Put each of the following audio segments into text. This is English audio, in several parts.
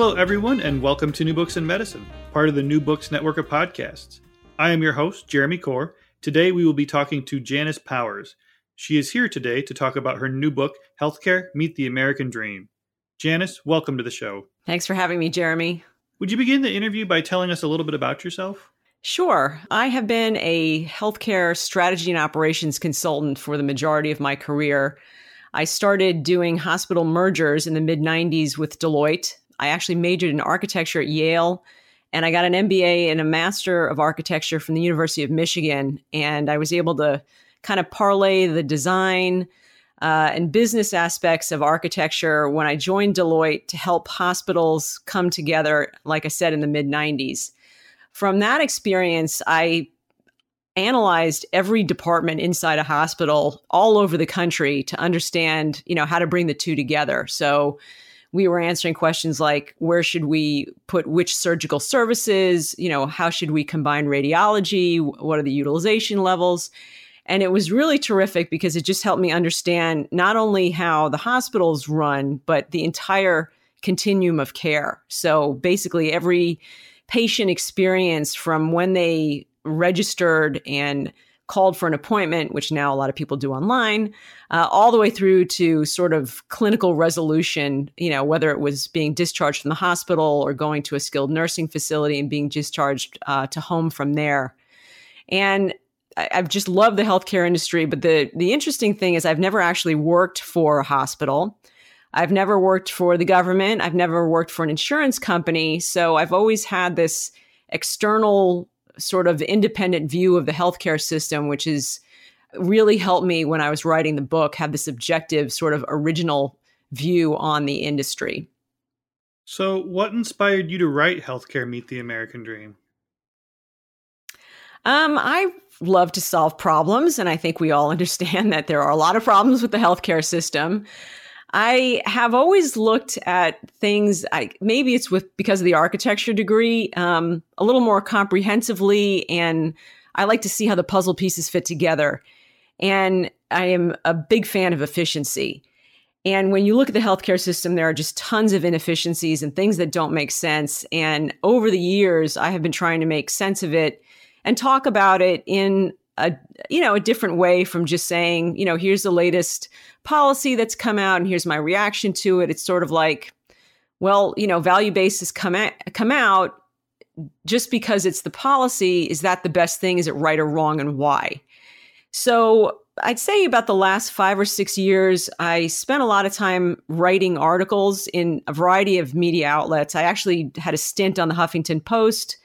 Hello, everyone, and welcome to New Books in Medicine, part of the New Books Network of podcasts. I am your host, Jeremy Corr. Today, we will be talking to Janis Powers. She is here today to talk about her new book, Healthcare Meet the American Dream. Janis, welcome to the show. Thanks for having me, Jeremy. Would you begin the interview by telling us a little bit about yourself? Sure. I have been a healthcare strategy and operations consultant for the majority of my career. I started doing hospital mergers in the mid 90s with Deloitte. I actually majored in architecture at Yale and I got an MBA and a Master of Architecture from the University of Michigan. And I was able to kind of parlay the design uh, and business aspects of architecture when I joined Deloitte to help hospitals come together, like I said, in the mid 90s. From that experience, I analyzed every department inside a hospital all over the country to understand, you know, how to bring the two together. So we were answering questions like where should we put which surgical services, you know, how should we combine radiology, what are the utilization levels? And it was really terrific because it just helped me understand not only how the hospitals run, but the entire continuum of care. So basically every patient experience from when they registered and called for an appointment, which now a lot of people do online, uh, all the way through to sort of clinical resolution, you know, whether it was being discharged from the hospital or going to a skilled nursing facility and being discharged uh, to home from there. And I, have just loved the healthcare industry, but the the interesting thing is I've never actually worked for a hospital. I've never worked for the government. I've never worked for an insurance company. So I've always had this external sort of independent view of the healthcare system, which is really helped me when I was writing the book have this objective sort of original view on the industry. So, what inspired you to write Healthcare Meet the American Dream? Um, I love to solve problems, and I think we all understand that there are a lot of problems with the healthcare system. I have always looked at things. I, maybe it's with because of the architecture degree, um, a little more comprehensively, and I like to see how the puzzle pieces fit together. And I am a big fan of efficiency. And when you look at the healthcare system, there are just tons of inefficiencies and things that don't make sense. And over the years, I have been trying to make sense of it and talk about it in a you know a different way from just saying you know here's the latest policy that's come out and here's my reaction to it. It's sort of like well you know value based has come at, come out. Just because it's the policy is that the best thing? Is it right or wrong and why? So I'd say about the last five or six years, I spent a lot of time writing articles in a variety of media outlets. I actually had a stint on the Huffington Post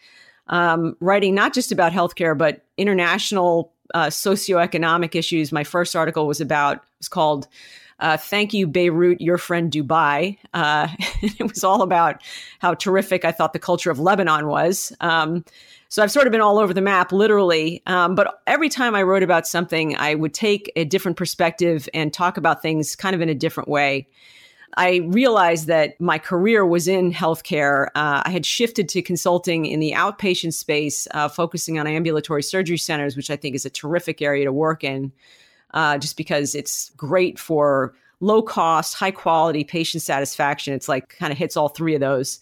um, writing not just about healthcare, but international uh, socioeconomic issues. My first article was about, was called uh, Thank You, Beirut, Your Friend Dubai. Uh, it was all about how terrific I thought the culture of Lebanon was. Um, so I've sort of been all over the map, literally. Um, but every time I wrote about something, I would take a different perspective and talk about things kind of in a different way. I realized that my career was in healthcare. Uh, I had shifted to consulting in the outpatient space, uh, focusing on ambulatory surgery centers, which I think is a terrific area to work in, uh, just because it's great for low cost, high quality patient satisfaction. It's like kind of hits all three of those.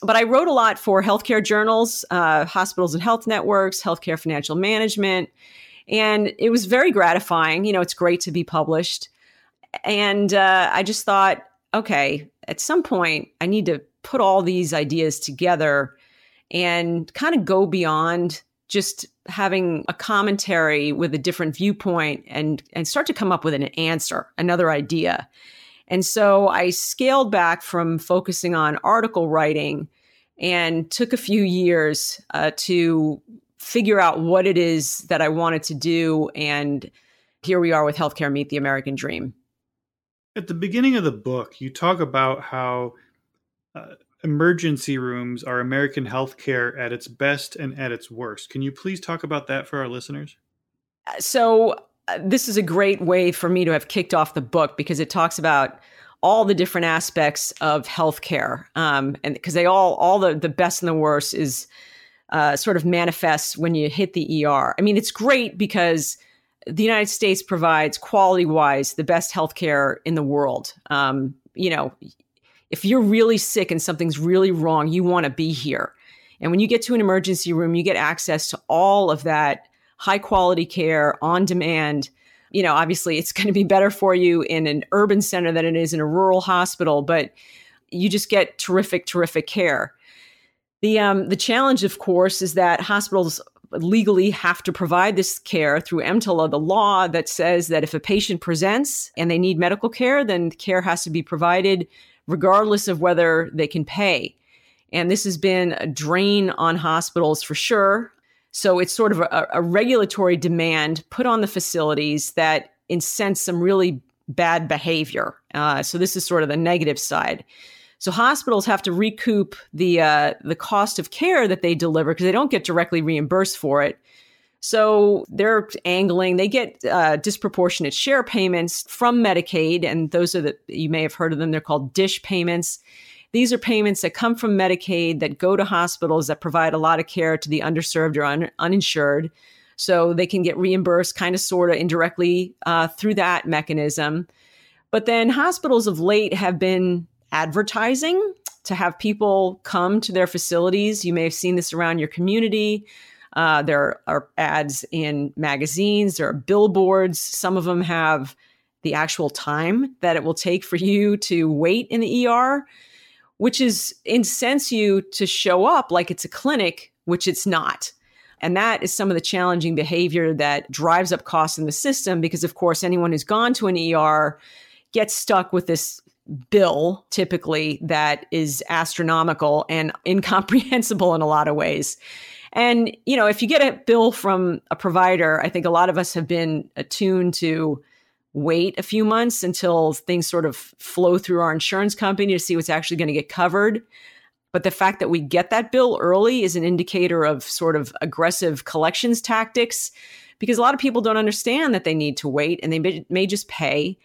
But I wrote a lot for healthcare journals, uh, hospitals and health networks, healthcare financial management. And it was very gratifying. You know, it's great to be published. And uh, I just thought, okay, at some point, I need to put all these ideas together and kind of go beyond just having a commentary with a different viewpoint and and start to come up with an answer, another idea. And so I scaled back from focusing on article writing and took a few years uh, to figure out what it is that I wanted to do. And here we are with Healthcare Meet the American Dream. At the beginning of the book, you talk about how uh, emergency rooms are American healthcare at its best and at its worst. Can you please talk about that for our listeners? So, uh, this is a great way for me to have kicked off the book because it talks about all the different aspects of healthcare, um, and because they all all the the best and the worst is uh, sort of manifests when you hit the ER. I mean, it's great because the United States provides quality wise the best healthcare in the world. Um, you know, If you're really sick and something's really wrong, you want to be here. And when you get to an emergency room, you get access to all of that high quality care on demand. You know, obviously, it's going to be better for you in an urban center than it is in a rural hospital, but you just get terrific, terrific care. The um, the challenge, of course, is that hospitals legally have to provide this care through EMTALA, the law that says that if a patient presents and they need medical care, then care has to be provided regardless of whether they can pay. And this has been a drain on hospitals for sure. So it's sort of a, a regulatory demand put on the facilities that incents some really bad behavior. Uh, so this is sort of the negative side. So hospitals have to recoup the uh, the cost of care that they deliver because they don't get directly reimbursed for it. So they're angling. They get uh, disproportionate share payments from Medicaid, and those are the you may have heard of them. They're called dish payments. These are payments that come from Medicaid that go to hospitals that provide a lot of care to the underserved or un- uninsured. So they can get reimbursed kind of sort of indirectly uh, through that mechanism. But then hospitals of late have been advertising to have people come to their facilities. You may have seen this around your community. Uh, there are ads in magazines, there are billboards. Some of them have the actual time that it will take for you to wait in the ER, which is incense you to show up like it's a clinic, which it's not. And that is some of the challenging behavior that drives up costs in the system because, of course, anyone who's gone to an ER gets stuck with this bill typically that is astronomical and incomprehensible in a lot of ways. And, you know, if you get a bill from a provider, I think a lot of us have been attuned to wait a few months until things sort of flow through our insurance company to see what's actually going to get covered. But the fact that we get that bill early is an indicator of sort of aggressive collections tactics because a lot of people don't understand that they need to wait and they may, just pay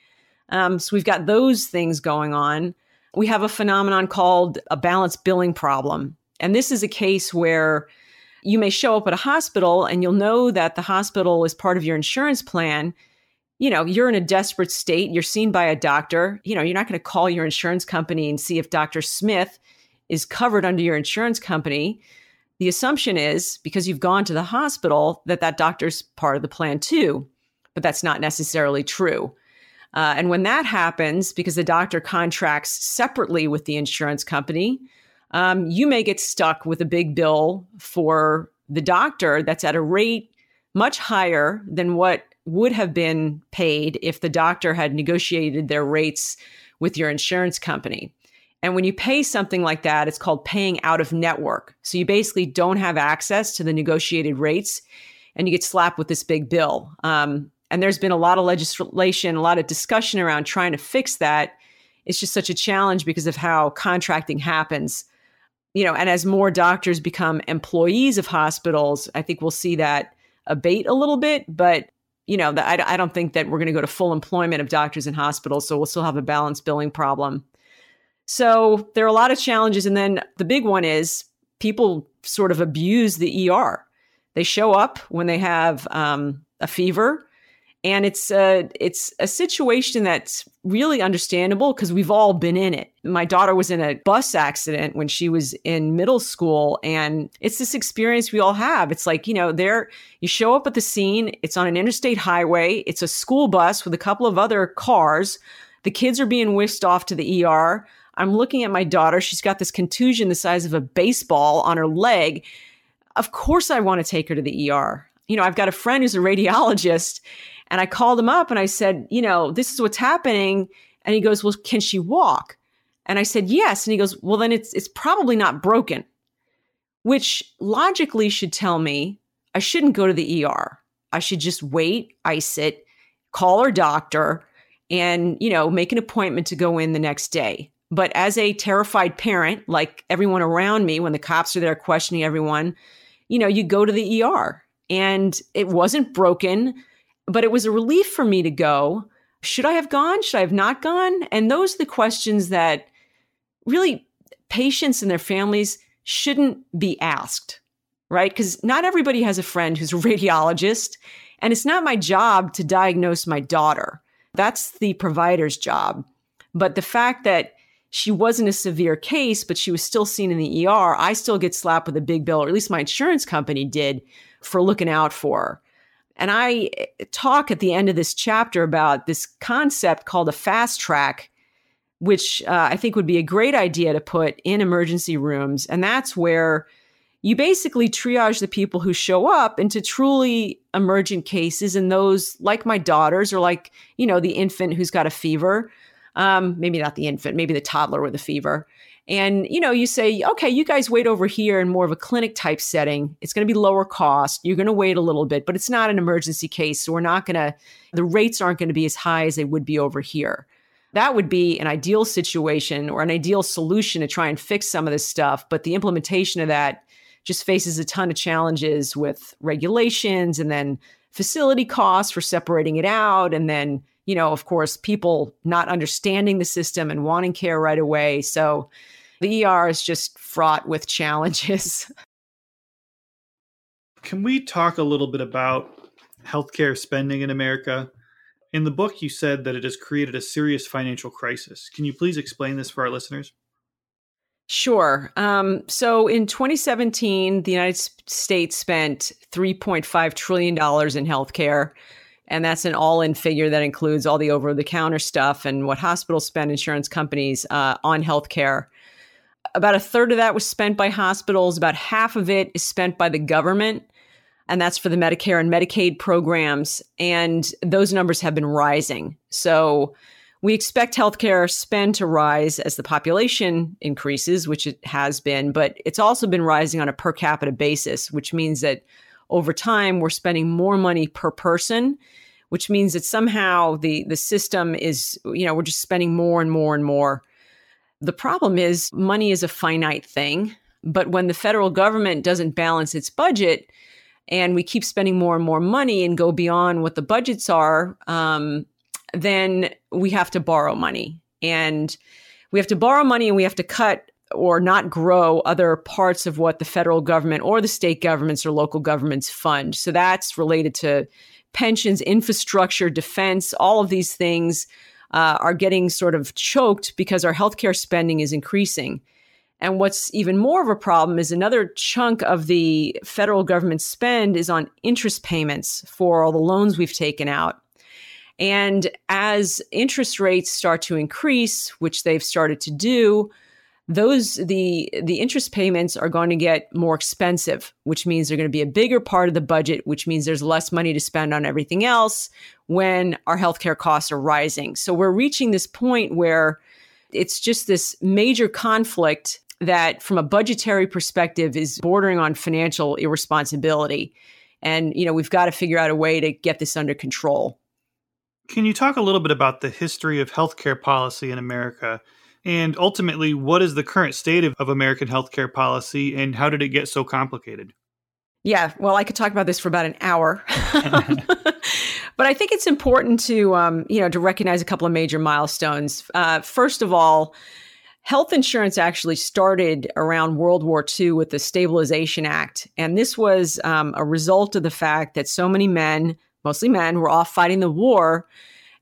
um, so we've got those things going on. We have a phenomenon called a balanced billing problem. And this is a case where you may show up at a hospital and you'll know that the hospital is part of your insurance plan. You know, you're in a desperate state, you're seen by a doctor. You know, you're not going to call your insurance company and see if Dr. Smith is covered under your insurance company. The assumption is because you've gone to the hospital that that doctor's part of the plan too, but that's not necessarily true. Uh, and when that happens, because the doctor contracts separately with the insurance company, um, you may get stuck with a big bill for the doctor that's at a rate much higher than what would have been paid if the doctor had negotiated their rates with your insurance company. And when you pay something like that, it's called paying out of network. So you basically don't have access to the negotiated rates and you get slapped with this big bill. Um, and there's been a lot of legislation, a lot of discussion around trying to fix that. It's just such a challenge because of how contracting happens. You know, and as more doctors become employees of hospitals, I think we'll see that abate a little bit. But you know, the, I, I don't think that we're going to go to full employment of doctors in hospitals, so we'll still have a balanced billing problem. So there are a lot of challenges, and then the big one is people sort of abuse the ER. They show up when they have um, a fever and it's a it's a situation that's really understandable because we've all been in it. My daughter was in a bus accident when she was in middle school and it's this experience we all have. It's like, you know, there you show up at the scene, it's on an interstate highway, it's a school bus with a couple of other cars. The kids are being whisked off to the ER. I'm looking at my daughter, she's got this contusion the size of a baseball on her leg. Of course I want to take her to the ER. You know, I've got a friend who's a radiologist and I called him up and I said, you know, this is what's happening. And he goes, well, can she walk? And I said, yes. And he goes, well, then it's, it's probably not broken, which logically should tell me I shouldn't go to the ER. I should just wait, ice it, call her doctor, and, you know, make an appointment to go in the next day. But as a terrified parent, like everyone around me, when the cops are there questioning everyone, you know, you go to the ER and it wasn't broken but it was a relief for me to go. Should I have gone? Should I have not gone? And those are the questions that really patients and their families shouldn't be asked, right? Because not everybody has a friend who's a radiologist, and it's not my job to diagnose my daughter. That's the provider's job. But the fact that she wasn't a severe case, but she was still seen in the ER, I still get slapped with a big bill, or at least my insurance company did for looking out for her. And I eh, talk at the end of this chapter about this concept called a fast track, which uh, I think would be a great idea to put in emergency rooms. And that's where you basically triage the people who show up into truly emergent cases and those like my daughters or like, you know, the infant who's got a fever um, maybe not the infant, maybe the toddler with a fever. And you know, you say, okay, you guys wait over here in more of a clinic type setting. It's going to be lower cost. You're going to wait a little bit, but it's not an emergency case, so we're not going to. The rates aren't going to be as high as they would be over here. That would be an ideal situation or an ideal solution to try and fix some of this stuff. But the implementation of that just faces a ton of challenges with regulations and then facility costs for separating it out and then you know, of course, people not understanding the system and wanting care right away. So the ER is just fraught with challenges. Can we talk a little bit about healthcare spending in America? In the book, you said that it has created a serious financial crisis. Can you please explain this for our listeners? Sure. Um, so in 2017, the United States spent $3.5 trillion in healthcare. And that's an all in figure that includes all the over the counter stuff and what hospitals spend, insurance companies uh, on healthcare. About a third of that was spent by hospitals, about half of it is spent by the government. And that's for the Medicare and Medicaid programs. And those numbers have been rising. So we expect healthcare spend to rise as the population increases, which it has been, but it's also been rising on a per capita basis, which means that over time we're spending more money per person which means that somehow the the system is you know we're just spending more and more and more the problem is money is a finite thing but when the federal government doesn't balance its budget and we keep spending more and more money and go beyond what the budgets are um, then we have to borrow money and we have to borrow money and we have to cut or not grow other parts of what the federal government or the state governments or local governments fund. So that's related to pensions, infrastructure, defense, all of these things uh, are getting sort of choked because our healthcare spending is increasing. And what's even more of a problem is another chunk of the federal government spend is on interest payments for all the loans we've taken out. And as interest rates start to increase, which they've started to do, those the the interest payments are going to get more expensive which means they're going to be a bigger part of the budget which means there's less money to spend on everything else when our healthcare costs are rising. So we're reaching this point where it's just this major conflict that from a budgetary perspective is bordering on financial irresponsibility. And you know we've got to figure out a way to get this under control. Can you talk a little bit about the history of healthcare policy in america and ultimately, what is the current state of, of American healthcare policy and how did it get so complicated? Yeah, well, I could talk about this for about an hour. but I think it's important to, um, you know, to recognize a couple of major milestones. Uh, first of all, health insurance actually started around World War II with the Stabilization Act. And this was um, a result of the fact that so many men, mostly men, were off fighting the war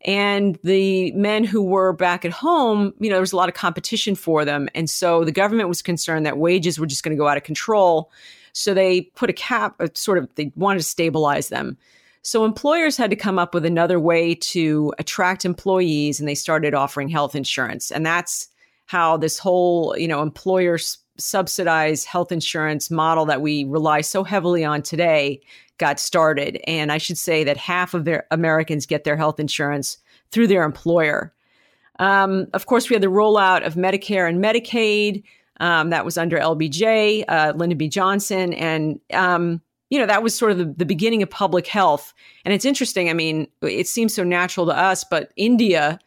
and the men who were back at home, you know, there was a lot of competition for them. And so the government was concerned that wages were just going to go out of control. So they put a cap, sort of, they wanted to stabilize them. So employers had to come up with another way to attract employees and they started offering health insurance. And that's how this whole, you know, employer subsidized health insurance model that we rely so heavily on today got started. And I should say that half of their Americans get their health insurance through their employer. Um, of course, we had the rollout of Medicare and Medicaid. Um, that was under LBJ, uh, Lyndon B. Johnson. And, um, you know, that was sort of the, the beginning of public health. And it's interesting. I mean, it seems so natural to us, but India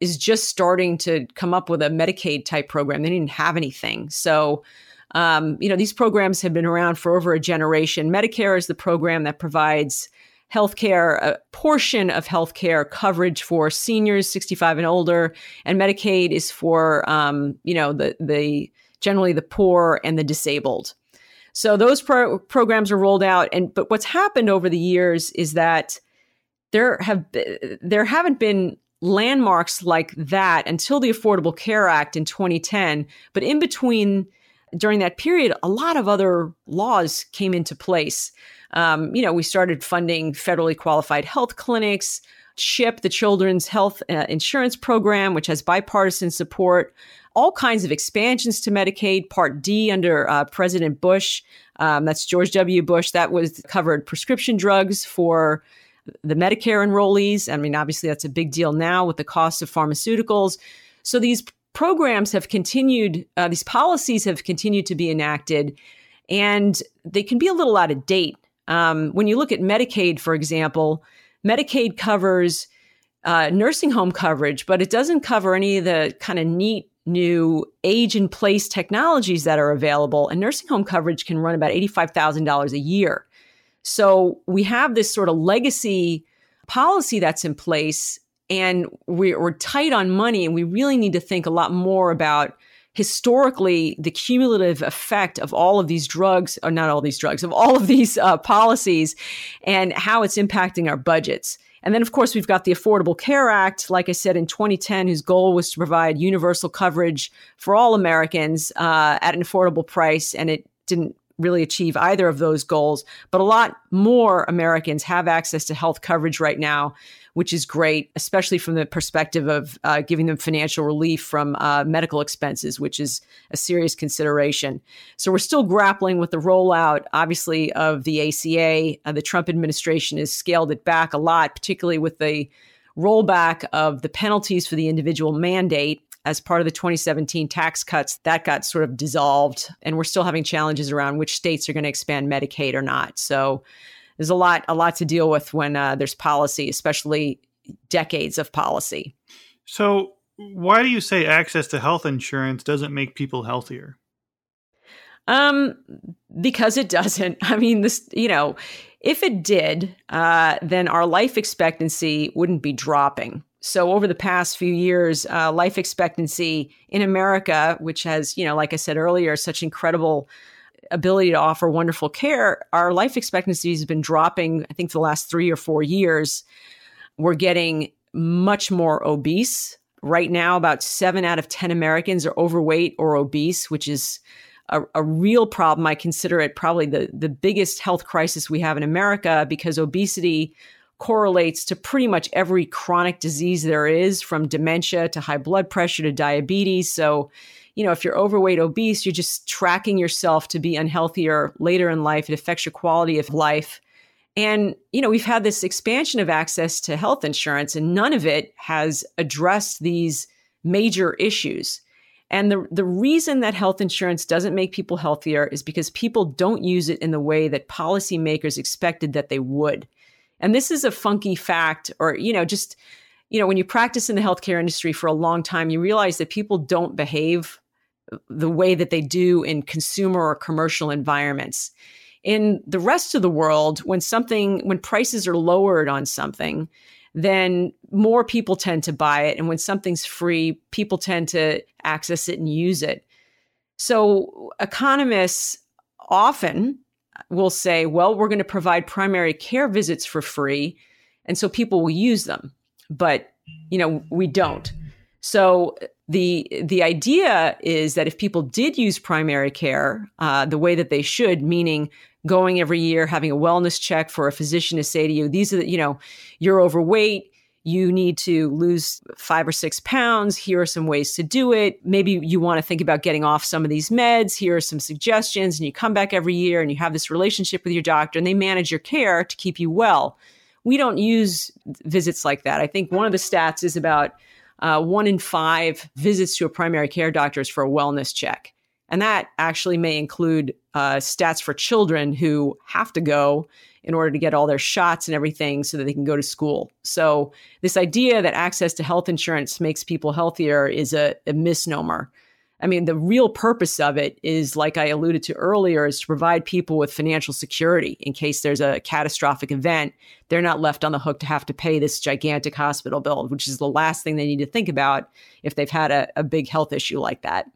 is just starting to come up with a Medicaid type program. They didn't have anything. So, um, you know, these programs have been around for over a generation. Medicare is the program that provides healthcare, a portion of healthcare coverage for seniors 65 and older, and Medicaid is for, um, you know, the the generally the poor and the disabled. So those pro- programs are rolled out, and but what's happened over the years is that there have there haven't been landmarks like that until the Affordable Care Act in 2010. But in between, during that period, a lot of other laws came into place. Um, you know, we started funding federally qualified health clinics, CHIP, the Children's Health uh, Insurance Program, which has bipartisan support, all kinds of expansions to Medicaid, Part D under uh, President Bush. Um, that's George W. Bush. That was covered prescription drugs for the Medicare enrollees. I mean, obviously, that's a big deal now with the cost of pharmaceuticals. So these programs have continued, uh, these policies have continued to be enacted, and they can be a little out of date. Um, when you look at Medicaid, for example, Medicaid covers uh, nursing home coverage, but it doesn't cover any of the kind of neat new age in place technologies that are available. And nursing home coverage can run about $85,000 a year. So we have this sort of legacy policy that's in place, and we're, tight on money, and we really need to think a lot more about historically the cumulative effect of all of these drugs, or not all these drugs, of all of these uh, policies, and how it's impacting our budgets. And then, of course, we've got the Affordable Care Act, like I said, in 2010, whose goal was to provide universal coverage for all Americans uh, at an affordable price. And it didn't really achieve either of those goals. But a lot more Americans have access to health coverage right now, which is great, especially from the perspective of uh, giving them financial relief from uh, medical expenses, which is a serious consideration. So we're still grappling with the rollout, obviously, of the ACA. Uh, the Trump administration has scaled it back a lot, particularly with the rollback of the penalties for the individual mandate as part of the 2017 tax cuts, that got sort of dissolved. And we're still having challenges around which states are going to expand Medicaid or not. So there's a lot, a lot to deal with when uh, there's policy, especially decades of policy. So, why do you say access to health insurance doesn't make people healthier? Um, because it doesn't. I mean, this, you know, if it did, uh, then our life expectancy wouldn't be dropping. So over the past few years, uh, life expectancy in America, which has, you know, like I said earlier, such incredible ability to offer wonderful care, our life expectancy has been dropping. I think for the last three or four years, we're getting much more obese. Right now, about seven out of ten Americans are overweight or obese, which is a, a, real problem. I consider it probably the, the biggest health crisis we have in America because obesity correlates to pretty much every chronic disease there is, from dementia to high blood pressure to diabetes. So, you know, if you're overweight, obese, you're just tracking yourself to be unhealthier later in life. It affects your quality of life. And, you know, we've had this expansion of access to health insurance, and none of it has addressed these major issues. And the, the reason that health insurance doesn't make people healthier is because people don't use it in the way that policymakers expected that they would. And this is a funky fact, or, you know, just, you know, when you practice in the healthcare industry for a long time, you realize that people don't behave the way that they do in consumer or commercial environments. In the rest of the world, when something, when prices are lowered on something, then more people tend to buy it. And when something's free, people tend to access it and use it. So economists often will say, well, we're going to provide primary care visits for free. And so people will use them. But, you know, we don't. So the the idea is that if people did use primary care uh, the way that they should, meaning going every year, having a wellness check for a physician to say to you, these are the, you know, you're overweight, you need to lose five or six pounds. Here are some ways to do it. Maybe you want to think about getting off some of these meds. Here are some suggestions. And you come back every year and you have this relationship with your doctor and they manage your care to keep you well. We don't use visits like that. I think one of the stats is about uh, one in five visits to a primary care doctor is for a wellness check. And that actually may include uh, stats for children who have to go in order to get all their shots and everything so that they can go to school. So, this idea that access to health insurance makes people healthier is a, a misnomer. I mean, the real purpose of it is, like I alluded to earlier, is to provide people with financial security in case there's a catastrophic event. They're not left on the hook to have to pay this gigantic hospital bill, which is the last thing they need to think about if they've had a, a big health issue like that.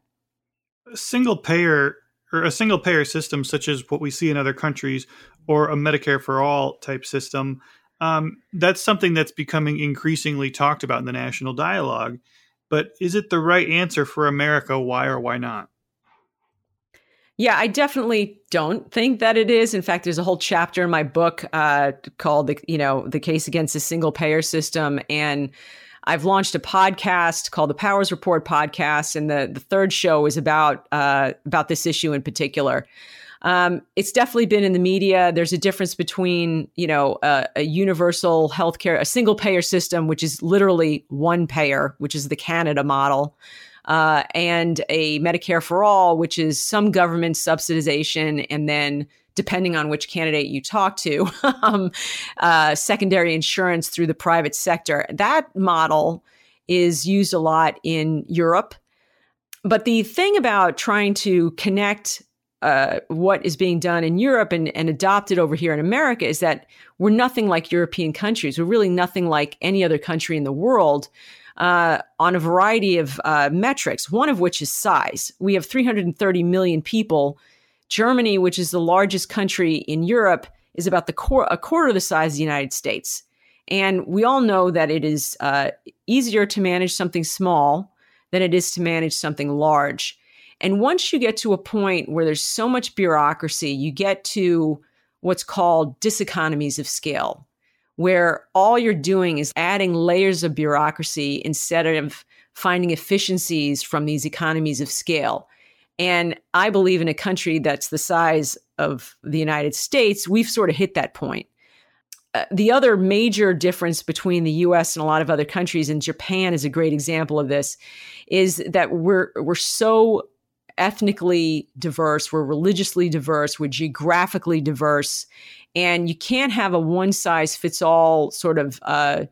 A single payer or a single payer system, such as what we see in other countries, or a Medicare for all type system, Um, that's something that's becoming increasingly talked about in the national dialogue. But is it the right answer for America? Why or why not? Yeah, I definitely don't think that it is. In fact, there's a whole chapter in my book uh, called the you know the case against the single payer system, and I've launched a podcast called the Powers Report podcast, and the the third show is about uh, about this issue in particular. Um, it's definitely been in the media. There's a difference between, you know, a, a universal healthcare, a single payer system, which is literally one payer, which is the Canada model, uh, and a Medicare for all, which is some government subsidization and then depending on which candidate you talk to, um, uh, secondary insurance through the private sector. That model is used a lot in Europe. But the thing about trying to connect uh, what is being done in Europe and, and adopted over here in America is that we're nothing like European countries. We're really nothing like any other country in the world uh, on a variety of uh, metrics, one of which is size. We have 330 million people. Germany, which is the largest country in Europe, is about the core, a quarter of the size of the United States. And we all know that it is uh, easier to manage something small than it is to manage something large. And once you get to a point where there's so much bureaucracy, you get to what's called diseconomies of scale, where all you're doing is adding layers of bureaucracy instead of finding efficiencies from these economies of scale. And I believe in a country that's the size of the United States, we've sort of hit that point. Uh, the other major difference between the US and a lot of other countries, and Japan is a great example of this, is that we're we're so ethnically diverse, we're religiously diverse, we're geographically diverse. And you can't have a one size fits all sort of uh,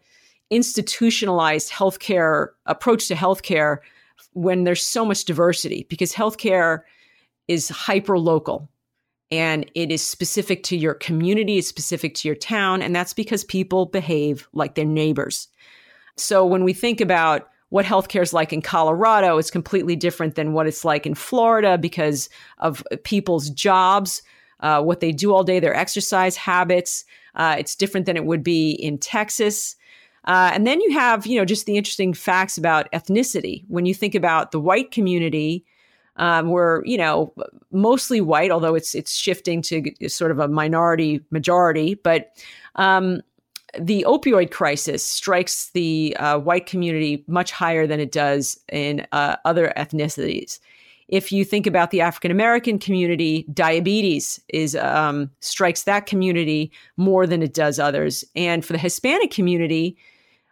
institutionalized healthcare approach to healthcare when there's so much diversity because healthcare is hyper local and it is specific to your community, it's specific to your town, and that's because people behave like their neighbors. So when we think about what healthcare is like in Colorado is completely different than what it's like in Florida because of people's jobs, uh, what they do all day, their exercise habits. Uh, it's different than it would be in Texas. Uh, and then you have, you know, just the interesting facts about ethnicity. When you think about the white community, um, we're, you know, mostly white, although it's it's shifting to sort of a minority majority. But um, the opioid crisis strikes the uh, white community much higher than it does in uh, other ethnicities. If you think about the African American community, diabetes is um, strikes that community more than it does others. And for the Hispanic community,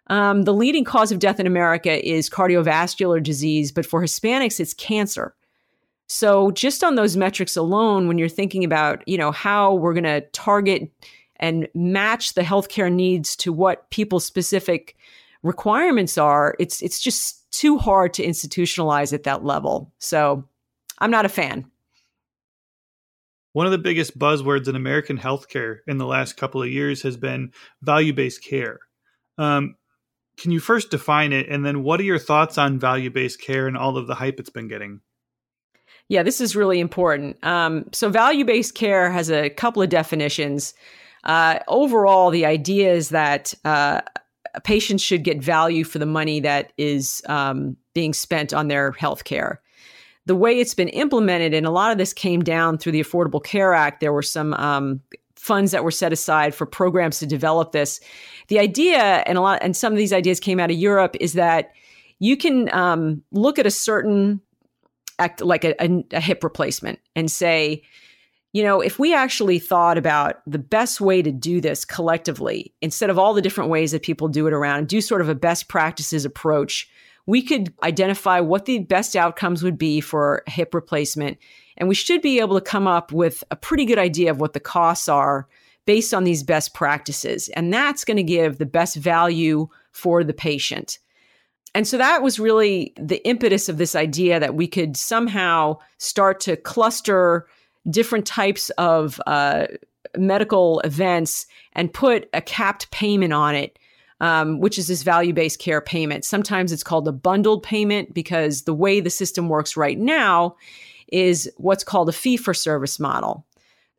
um, the leading cause of death in America is cardiovascular disease, but for Hispanics, it's cancer. So just on those metrics alone, when you're thinking about, you know, how we're going to target and match the healthcare needs to what people's specific requirements are, it's it's just too hard to institutionalize at that level. So I'm not a fan. One of the biggest buzzwords in American healthcare in the last couple of years has been value based care. Um, can you first define it, and then what are your thoughts on value based care and all of the hype it's been getting? Yeah, this is really important. Um, so, value based care has a couple of definitions. Uh, overall, the idea is that uh, patients should get value for the money that is um, being spent on their health care. The way it's been implemented, and a lot of this came down through the Affordable Care Act, there were some um, funds that were set aside for programs to develop this. The idea, and a lot, and some of these ideas came out of Europe, is that you can um, look at a certain act like a, a, a hip replacement and say, you know, if we actually thought about the best way to do this collectively, instead of all the different ways that people do it around, do sort of a best practices approach, we could identify what the best outcomes would be for hip replacement. And we should be able to come up with a pretty good idea of what the costs are based on these best practices. And that's going to give the best value for the patient. And so that was really the impetus of this idea that we could somehow start to cluster different types of uh, medical events and put a capped payment on it, um, which is this value based care payment. Sometimes it's called a bundled payment because the way the system works right now is what's called a fee for service model.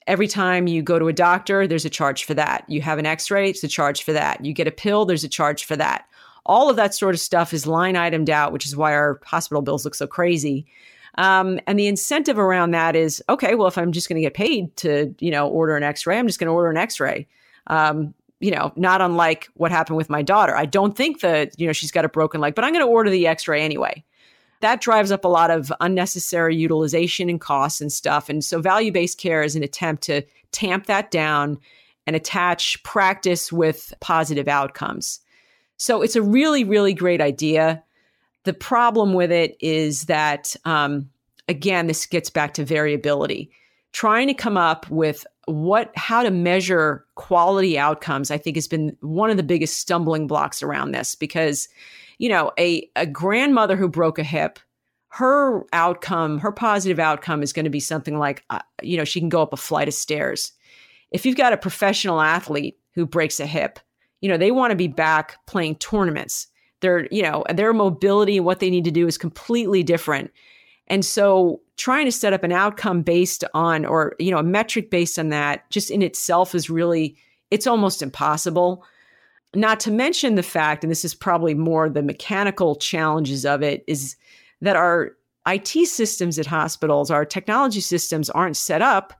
Every time you go to a doctor, there's a charge for that. You have an x ray, it's a charge for that. You get a pill, there's a charge for that. All of that sort of stuff is line itemed out, which is why our hospital bills look so crazy. Um, and the incentive around that is okay, well, if I'm just going to get paid to, you know, order an x ray, I'm just going to order an x ray. Um, you know, not unlike what happened with my daughter. I don't think that, you know, she's got a broken leg, but I'm going to order the x ray anyway that drives up a lot of unnecessary utilization and costs and stuff. And so value based care is an attempt to tamp that down and attach practice with positive outcomes. So it's a really, really great idea. The problem with it is that, um, again, this gets back to variability. Trying to come up with what how to measure quality outcomes i think has been one of the biggest stumbling blocks around this because you know, a, a grandmother who broke a hip, her outcome, her positive outcome is going to be something like, uh, you know, she can go up a flight of stairs. If you've got a professional athlete who breaks a hip, you know, they want to be back playing tournaments. Their, you know, their mobility and what they need to do is completely different. And so trying to set up an outcome based on, or, you know, a metric based on that just in itself is really, it's almost impossible. Not to mention the fact, and this is probably more the mechanical challenges of it, is that our IT systems at hospitals, our technology systems aren't set up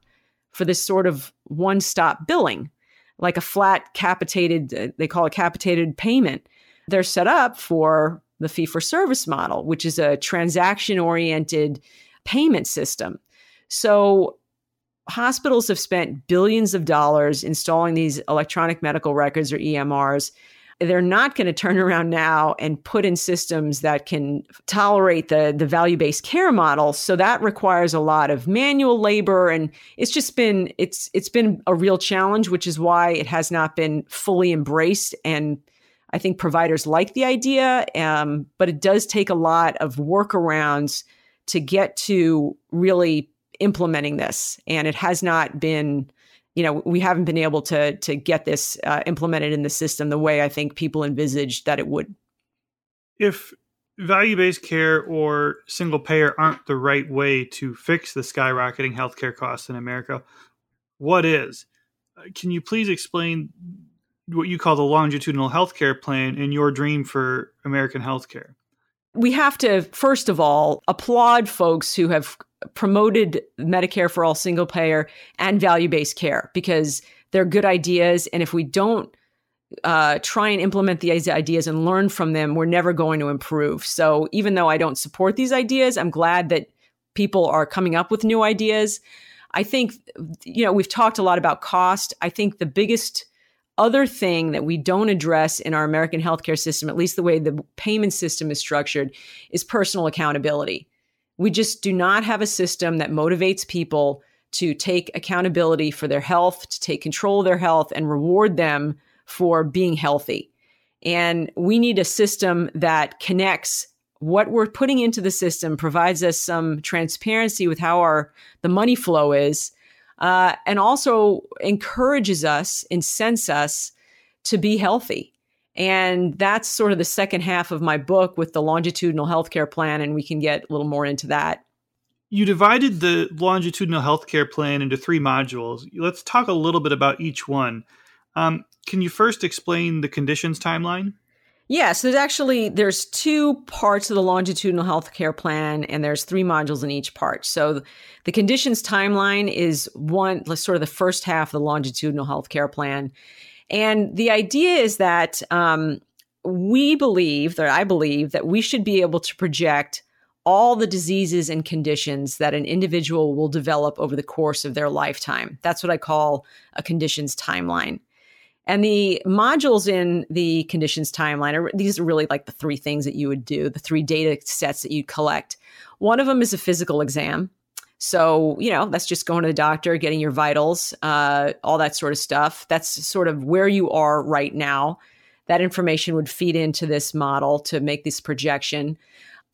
for this sort of one stop billing, like a flat capitated, they call it capitated payment. They're set up for the fee for service model, which is a transaction oriented payment system. So hospitals have spent billions of dollars installing these electronic medical records or EMRs. They're not going to turn around now and put in systems that can tolerate the, the value based care model. So that requires a lot of manual labor, and it's just been it's it's been a real challenge, which is why it has not been fully embraced. And I think providers like the idea, um, but it does take a lot of workarounds to get to really implementing this, and it has not been. You know, we haven't been able to to get this uh, implemented in the system the way I think people envisaged that it would. If value based care or single payer aren't the right way to fix the skyrocketing healthcare costs in America, what is? Uh, can you please explain what you call the longitudinal healthcare plan and your dream for American healthcare? We have to, first of all, applaud folks who have promoted Medicare for all single payer and value based care because they're good ideas. And if we don't uh, try and implement these ideas and learn from them, we're never going to improve. So even though I don't support these ideas, I'm glad that people are coming up with new ideas. I think, you know, we've talked a lot about cost. I think the biggest other thing that we don't address in our American healthcare system, at least the way the payment system is structured, is personal accountability. We just do not have a system that motivates people to take accountability for their health, to take control of their health, and reward them for being healthy. And we need a system that connects what we're putting into the system, provides us some transparency with how our the money flow is, uh, and also encourages us, incents us to be healthy. And that's sort of the second half of my book with the longitudinal healthcare plan, and we can get a little more into that. You divided the longitudinal healthcare plan into three modules. Let's talk a little bit about each one. Um, can you first explain the conditions timeline? Yes, there's actually there's two parts of the longitudinal healthcare plan, and there's three modules in each part. So the conditions timeline is one, sort of the first half of the longitudinal healthcare plan, and the idea is that um, we believe, that I believe, that we should be able to project all the diseases and conditions that an individual will develop over the course of their lifetime. That's what I call a conditions timeline. And the modules in the conditions timeline are these are really like the three things that you would do, the three data sets that you collect. One of them is a physical exam. So, you know, that's just going to the doctor, getting your vitals, uh, all that sort of stuff. That's sort of where you are right now. That information would feed into this model to make this projection.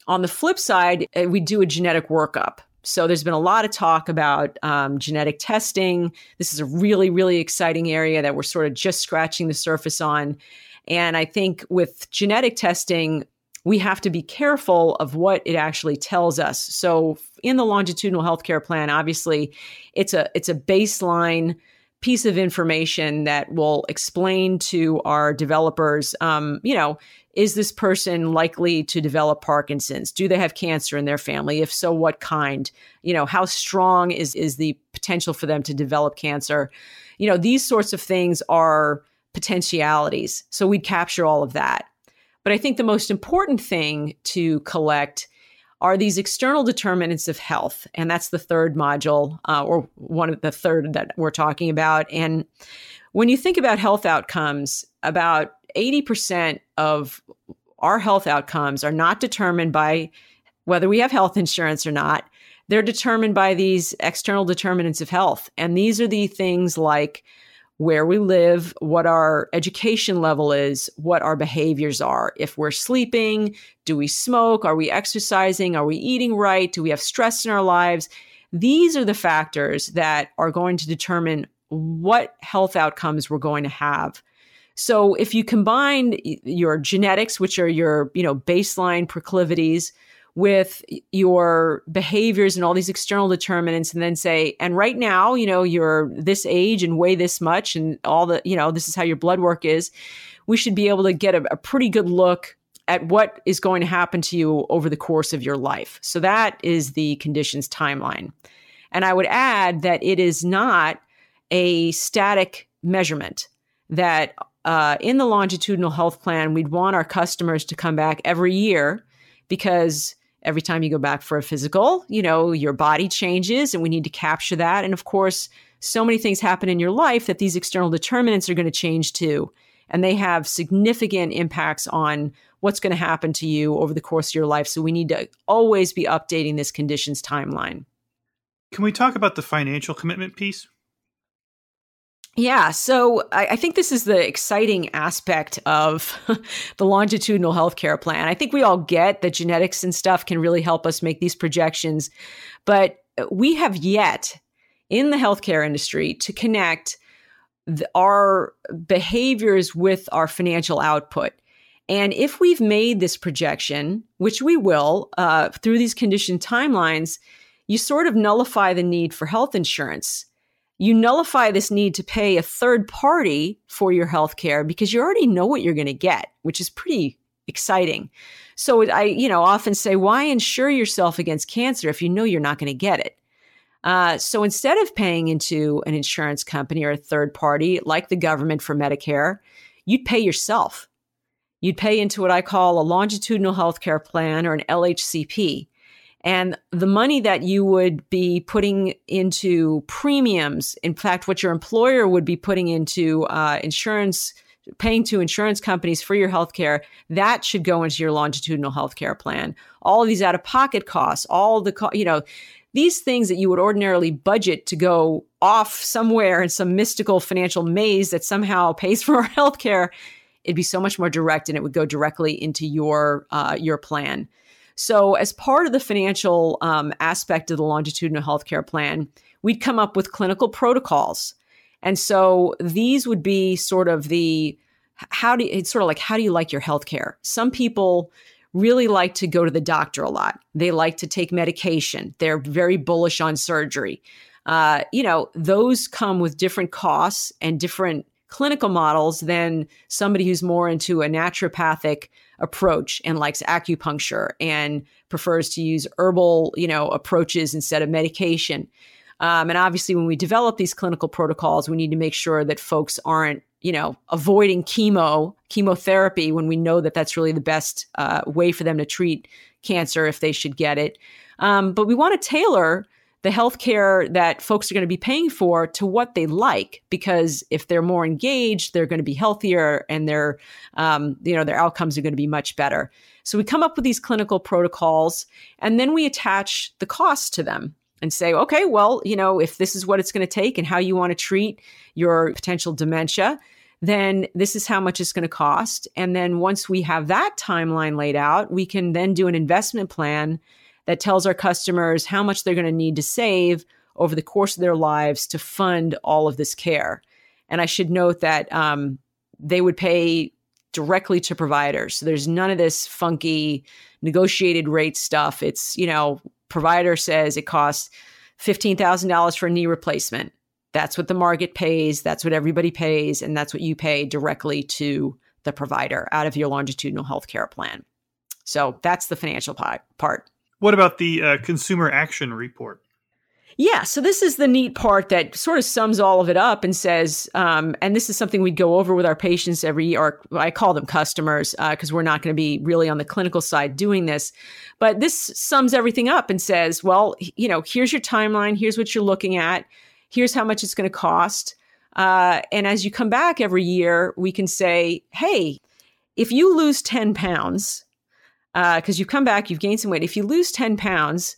On the flip side, uh, we do a genetic workup. So there's been a lot of talk about um, genetic testing. This is a really, really exciting area that we're sort of just scratching the surface on. And I think with genetic testing, we have to be careful of what it actually tells us. So in the longitudinal healthcare plan, obviously it's a it's a baseline piece of information that will explain to our developers, um, you know, is this person likely to develop Parkinson's? Do they have cancer in their family? If so, what kind? You know, how strong is is the potential for them to develop cancer? You know, these sorts of things are potentialities. So we'd capture all of that. But I think the most important thing to collect are these external determinants of health. And that's the third module, uh, or one of the third that we're talking about. And when you think about health outcomes, about 80% of our health outcomes are not determined by whether we have health insurance or not. They're determined by these external determinants of health. And these are the things like where we live, what our education level is, what our behaviors are. If we're sleeping, do we smoke? Are we exercising? Are we eating right? Do we have stress in our lives? These are the factors that are going to determine what health outcomes we're going to have. So if you combine your genetics, which are your, you know, baseline proclivities, with your behaviors and all these external determinants and then say and right now you know you're this age and weigh this much and all the you know this is how your blood work is we should be able to get a, a pretty good look at what is going to happen to you over the course of your life. So that is the conditions timeline. And i would add that it is not a static measurement that uh, in the longitudinal health plan we'd want our customers to come back every year because every time you go back for a physical, you know, your body changes and we need to capture that. And of course, so many things happen in your life that these external determinants are going to change too. And they have significant impacts on what's going to happen to you over the course of your life. So we need to always be updating this conditions timeline. Can we talk about the financial commitment piece? Yeah, so I, I, think this is the exciting aspect of the longitudinal healthcare plan. I think we all get that genetics and stuff can really help us make these projections, but we have yet in the healthcare industry to connect the, our behaviors with our financial output. And if we've made this projection, which we will uh, through these condition timelines, you sort of nullify the need for health insurance you nullify this need to pay a third party for your health care because you already know what you're going to get, which is pretty exciting. So I, you know, often say, why insure yourself against cancer if you know you're not going to get it? Uh, so instead of paying into an insurance company or a third party like the government for Medicare, you'd pay yourself. You'd pay into what I call a longitudinal healthcare plan or an LHCP. And the money that you would be putting into premiums, in fact, what your employer would be putting into uh, insurance, paying to insurance companies for your health care, that should go into your longitudinal health care plan. All of these out of pocket costs, all the, co- you know, these things that you would ordinarily budget to go off somewhere in some mystical financial maze that somehow pays for our health care, it'd be so much more direct and it would go directly into your uh, your plan. So, as part of the financial um, aspect of the longitudinal healthcare plan, we'd come up with clinical protocols. And so these would be sort of the how do you, it's sort of like how do you like your healthcare? Some people really like to go to the doctor a lot. They like to take medication. They're very bullish on surgery. Uh, you know, those come with different costs and different clinical models than somebody who's more into a naturopathic approach and likes acupuncture and prefers to use herbal, you know, approaches instead of medication. Um, and obviously, when we develop these clinical protocols, we need to make sure that folks aren't, you know, avoiding chemo, chemotherapy when we know that that's really the best uh, way for them to treat cancer if they should get it. Um, but we want to tailor the healthcare that folks are going to be paying for to what they like because if they're more engaged they're going to be healthier and their um, you know their outcomes are going to be much better. So we come up with these clinical protocols and then we attach the cost to them and say okay well you know if this is what it's going to take and how you want to treat your potential dementia then this is how much it's going to cost. And then once we have that timeline laid out we can then do an investment plan that tells our customers how much they're going to need to save over the course of their lives to fund all of this care. And I should note that um, they would pay directly to providers. So there's none of this funky negotiated rate stuff. It's, you know, provider says it costs $15,000 for a knee replacement. That's what the market pays. That's what everybody pays. And that's what you pay directly to the provider out of your longitudinal healthcare plan. So that's the financial part. What about the uh, consumer action report? Yeah, so this is the neat part that sort of sums all of it up and says, um, and this is something we go over with our patients every year. Or I call them customers because uh, we're not going to be really on the clinical side doing this. But this sums everything up and says, well, you know, here's your timeline. Here's what you're looking at. Here's how much it's going to cost. Uh, and as you come back every year, we can say, hey, if you lose 10 pounds, because uh, you've come back, you've gained some weight, if you lose 10 pounds,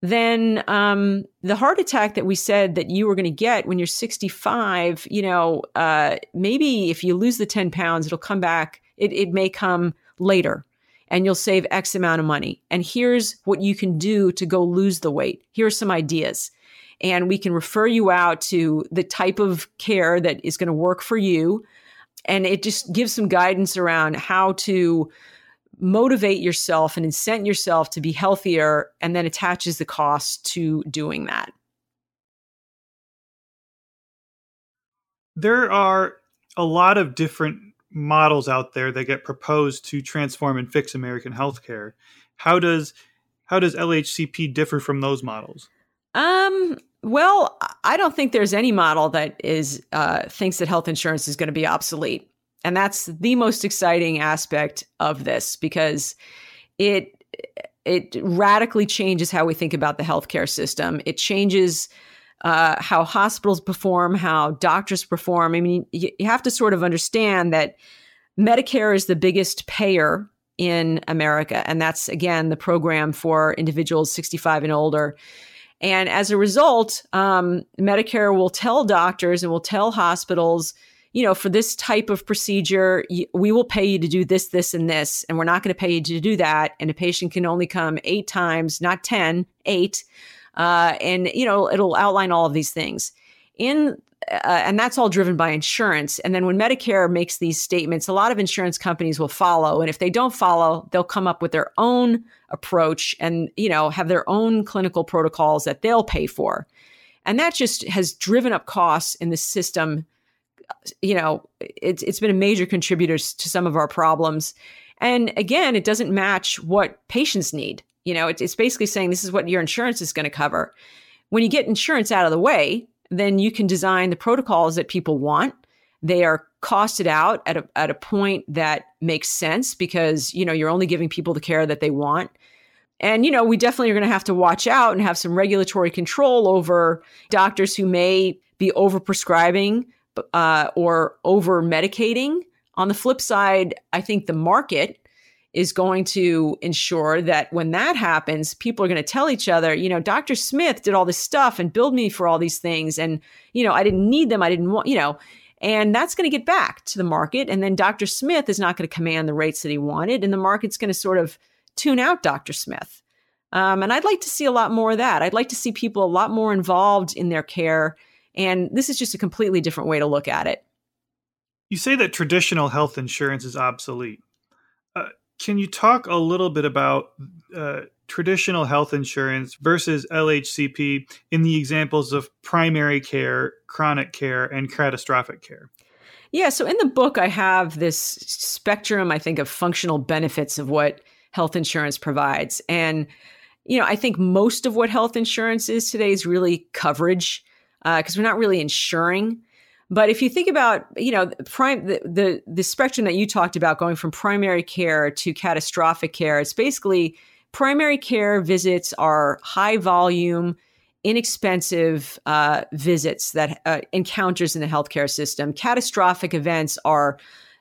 then um, the heart attack that we said that you were going to get when you're 65, you know, uh, maybe if you lose the 10 pounds, it'll come back. It, it may come later and you'll save X amount of money. And here's what you can do to go lose the weight. Here are some ideas. And we can refer you out to the type of care that is going to work for you. And it just gives some guidance around how to motivate yourself and incent yourself to be healthier and then attaches the cost to doing that. There are a lot of different models out there that get proposed to transform and fix American healthcare. How does how does LHCP differ from those models? Um, well, I don't think there's any model that is uh, thinks that health insurance is going to be obsolete. And that's the most exciting aspect of this because it it radically changes how we think about the healthcare system. It changes uh, how hospitals perform, how doctors perform. I mean, you, you have to sort of understand that Medicare is the biggest payer in America, and that's again the program for individuals 65 and older. And as a result, um, Medicare will tell doctors and will tell hospitals you know, for this type of procedure, we will pay you to do this, this, and this, and we're not going to pay you to do that. And a patient can only come eight times, not 10, eight. Uh, and, you know, it'll outline all of these things. In uh, and that's all driven by insurance. And then when Medicare makes these statements, a lot of insurance companies will follow. And if they don't follow, they'll come up with their own approach and, you know, have their own clinical protocols that they'll pay for. And that just has driven up costs in the system you know, it's it's been a major contributor to some of our problems. And again, it doesn't match what patients need. You know, it's, it's basically saying this is what your insurance is going to cover. When you get insurance out of the way, then you can design the protocols that people want. They are costed out at a, at a point that makes sense because, you know, you're only giving people the care that they want. And, you know, we definitely are going to have to watch out and have some regulatory control over doctors who may be overprescribing uh, or over medicating. On the flip side, I think the market is going to ensure that when that happens, people are going to tell each other, you know, Dr. Smith did all this stuff and billed me for all these things. And, you know, I didn't need them. I didn't want, you know, and that's going to get back to the market. And then Dr. Smith is not going to command the rates that he wanted. And the market's going to sort of tune out Dr. Smith. Um, and I'd like to see a lot more of that. I'd like to see people a lot more involved in their care and this is just a completely different way to look at it. You say that traditional health insurance is obsolete. Uh, can you talk a little bit about uh, traditional health insurance versus LHCP in the examples of primary care, chronic care, and catastrophic care? Yeah, so in the book, I have this spectrum, I think, of functional benefits of what health insurance provides. And, you know, I think most of what health insurance is today is really coverage because uh, we're not really insuring. But if you think about, you know, prime the, the the spectrum that you talked about going from primary care to catastrophic care, it's basically primary care visits are high volume, inexpensive uh, visits that uh, encounters in the healthcare system. Catastrophic events are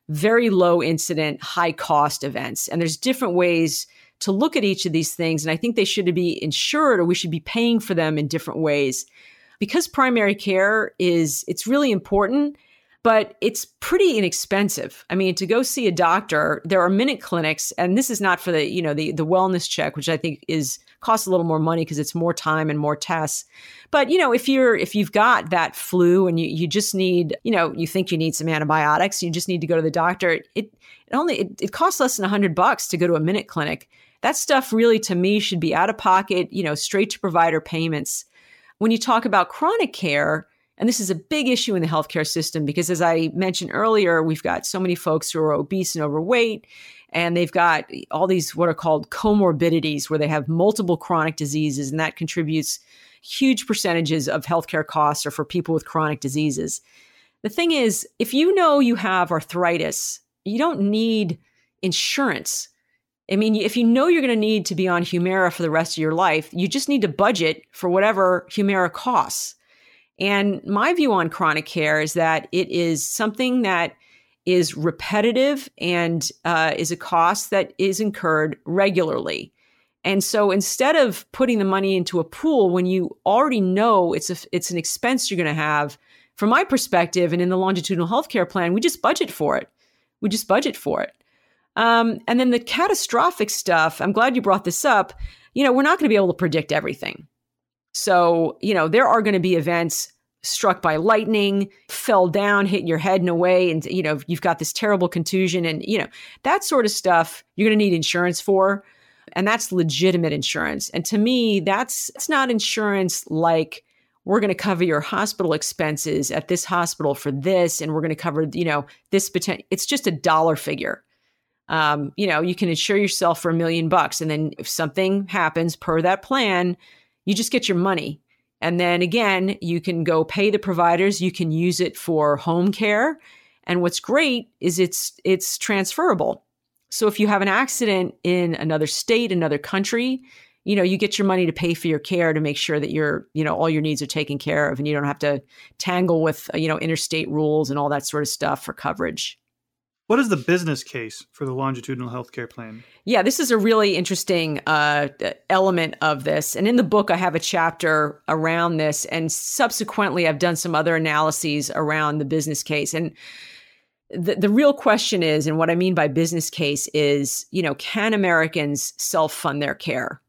very low incident, high cost events, and there's different ways to look at each of these things. And I think they should be insured, or we should be paying for them in different ways because primary care is it's really important but it's pretty inexpensive. I mean, to go see a doctor, there are minute clinics, and this is not for the you know the the wellness check, which I think is costs a little more money because it's more time and more tests. But you know, if you're if you've got that flu and you you just need you know you think you need some antibiotics, you just need to go to the doctor. It it only it, it costs less than a hundred bucks to go to a minute clinic. That stuff really to me should be out of pocket. You know, straight to provider payments. When you talk about chronic care and this is a big issue in the healthcare system because, as I mentioned earlier, we've got so many folks who are obese and overweight, and they've got all these what are called comorbidities, where they have multiple chronic diseases, and that contributes huge percentages of healthcare costs or for people with chronic diseases. The thing is, if you know you have arthritis, you don't need insurance. I mean, if you know you're going to need to be on Humira for the rest of your life, you just need to budget for whatever Humira costs. And my view on chronic care is that it is something that is repetitive and uh, is a cost that is incurred regularly. And so instead of putting the money into a pool when you already know it's a, it's an expense you're going to have, from my perspective and in the longitudinal healthcare plan, we just budget for it. We just budget for it. Um, and then the catastrophic stuff, I'm glad you brought this up. You know, we're not going to be able to predict everything. So, you know, there are going to be events struck by lightning, fell down, hit your head in a way, and you know, you've got this terrible contusion and you know, that sort of stuff you're gonna need insurance for. And that's legitimate insurance. And to me, that's it's not insurance like we're going to cover your hospital expenses at this hospital for this, and we're going to cover, you know, this potential. It's just a dollar figure. Um, you know, you can insure yourself for a million bucks, and then if something happens per that plan, you just get your money. And then again, you can go pay the providers, you can use it for home care. And what's great is it's it's transferable. So if you have an accident in another state, another country, you know, you get your money to pay for your care to make sure that your, you know, all your needs are taken care of and you don't have to tangle with, you know, interstate rules and all that sort of stuff for coverage. What is the business case for the longitudinal healthcare plan? Yeah, this is a really interesting uh, element of this. And in the book, I have a chapter around this. And subsequently, I've done some other analyses around the business case. And the, the real question is, and what I mean by business case is, you know, can Americans self fund their care?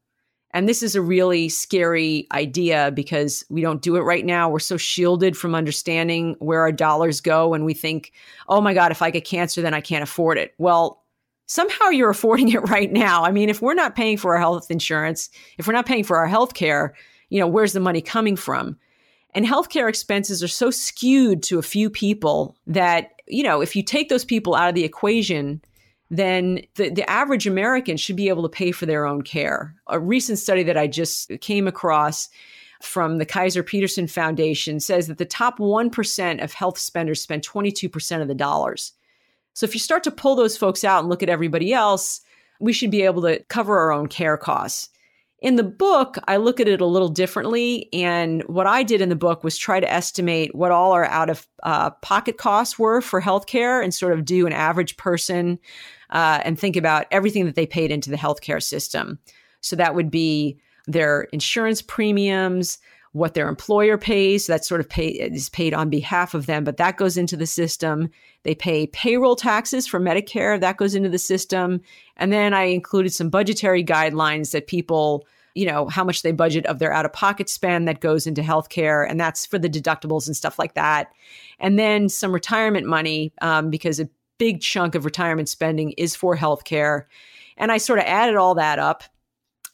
And this is a really scary idea because we don't do it right now. We're so shielded from understanding where our dollars go. And we think, oh my God, if I get cancer, then I can't afford it. Well, somehow you're affording it right now. I mean, if we're not paying for our health insurance, if we're not paying for our health care, you know, where's the money coming from? And healthcare expenses are so skewed to a few people that, you know, if you take those people out of the equation, then the, the average American should be able to pay for their own care. A recent study that I just came across from the Kaiser Peterson Foundation says that the top 1% of health spenders spend 22% of the dollars. So if you start to pull those folks out and look at everybody else, we should be able to cover our own care costs. In the book, I look at it a little differently. And what I did in the book was try to estimate what all our out of uh, pocket costs were for healthcare and sort of do an average person uh, and think about everything that they paid into the healthcare system. So that would be their insurance premiums, what their employer pays. So that sort of pay is paid on behalf of them, but that goes into the system. They pay payroll taxes for Medicare. That goes into the system. And then I included some budgetary guidelines that people you know how much they budget of their out of pocket spend that goes into healthcare and that's for the deductibles and stuff like that and then some retirement money um, because a big chunk of retirement spending is for healthcare. And I sort of added all that up.